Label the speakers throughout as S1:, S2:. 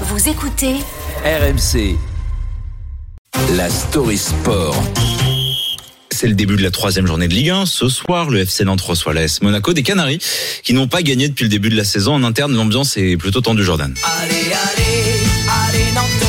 S1: Vous écoutez
S2: RMC. La story sport.
S3: C'est le début de la troisième journée de Ligue 1. Ce soir, le FC Nantes reçoit l'AS Monaco des Canaries qui n'ont pas gagné depuis le début de la saison. En interne, l'ambiance est plutôt tendue, Jordan.
S4: Allez, allez, allez, Nantes.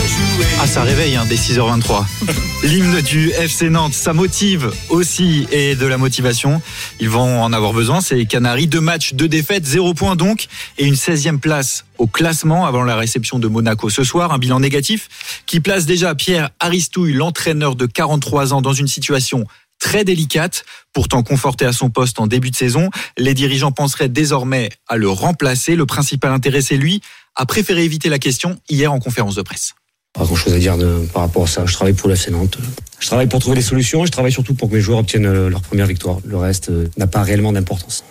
S5: Ah, ça réveille hein, dès 6h23. L'hymne du FC Nantes, ça motive aussi et de la motivation. Ils vont en avoir besoin, ces Canaries. Deux matchs, deux défaites, zéro point donc, et une 16e place au classement avant la réception de Monaco ce soir. Un bilan négatif qui place déjà Pierre Aristouille, l'entraîneur de 43 ans, dans une situation très délicate, pourtant conforté à son poste en début de saison. Les dirigeants penseraient désormais à le remplacer. Le principal intéressé, lui, a préféré éviter la question hier en conférence de presse.
S6: Pas grand chose à dire de, par rapport à ça. Je travaille pour l'FC Nantes. Je travaille pour trouver des solutions et je travaille surtout pour que mes joueurs obtiennent euh, leur première victoire. Le reste euh, n'a pas réellement d'importance.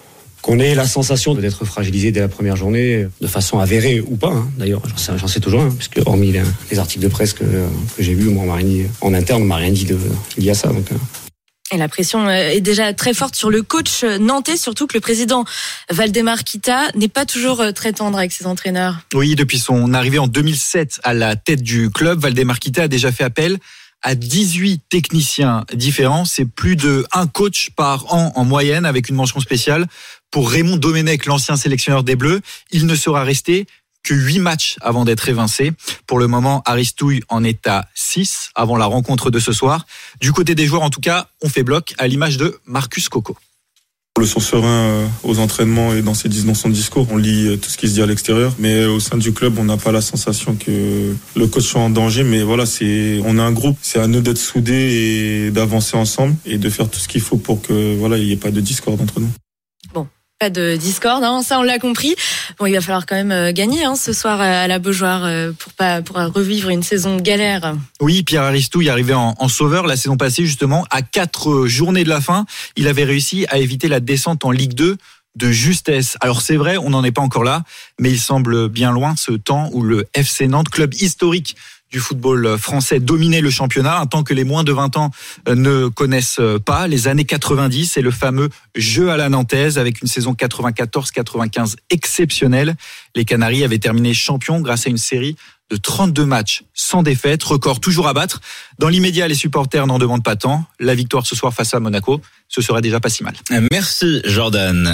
S6: Qu'on ait la sensation d'être fragilisé dès la première journée, de façon avérée ou pas, hein. d'ailleurs, j'en sais, toujours puisque hormis les, les articles de presse que, que j'ai vus, moi, on m'a rien dit, en interne, on m'a rien dit de, lié à ça. Donc, euh.
S7: La pression euh, est déjà très forte sur le coach nantais, surtout que le président Valdemar Kita n'est pas toujours euh, très tendre avec ses entraîneurs.
S5: Oui, depuis son arrivée en 2007 à la tête du club, Valdemar Kita a déjà fait appel à 18 techniciens différents. C'est plus de un coach par an en moyenne avec une mention spéciale. Pour Raymond Domenech, l'ancien sélectionneur des Bleus, il ne sera resté que 8 matchs avant d'être évincé. Pour le moment, Aristouille en est à 6 avant la rencontre de ce soir. Du côté des joueurs, en tout cas, on fait bloc à l'image de Marcus Coco.
S8: Le son serein euh, aux entraînements et dans, ses, dans son discours, on lit euh, tout ce qui se dit à l'extérieur. Mais euh, au sein du club, on n'a pas la sensation que le coach soit en danger. Mais voilà, c'est, on a un groupe. C'est à nous d'être soudés et d'avancer ensemble et de faire tout ce qu'il faut pour que voilà, il n'y ait pas de discorde entre nous.
S7: De discorde, hein, ça on l'a compris. Bon, il va falloir quand même euh, gagner hein, ce soir à la Beaujoire euh, pour pas pour revivre une saison de galère.
S5: Oui, Pierre Aristouille est arrivé en, en, sauveur la saison passée justement à quatre journées de la fin. Il avait réussi à éviter la descente en Ligue 2 de justesse. Alors c'est vrai, on n'en est pas encore là, mais il semble bien loin ce temps où le FC Nantes, club historique du football français dominait le championnat, un temps que les moins de 20 ans euh, ne connaissent pas. Les années 90, c'est le fameux jeu à la nantaise avec une saison 94-95 exceptionnelle. Les Canaries avaient terminé champions grâce à une série de 32 matchs sans défaite, record toujours à battre. Dans l'immédiat, les supporters n'en demandent pas tant. La victoire ce soir face à Monaco, ce serait déjà pas si mal.
S3: Merci Jordan.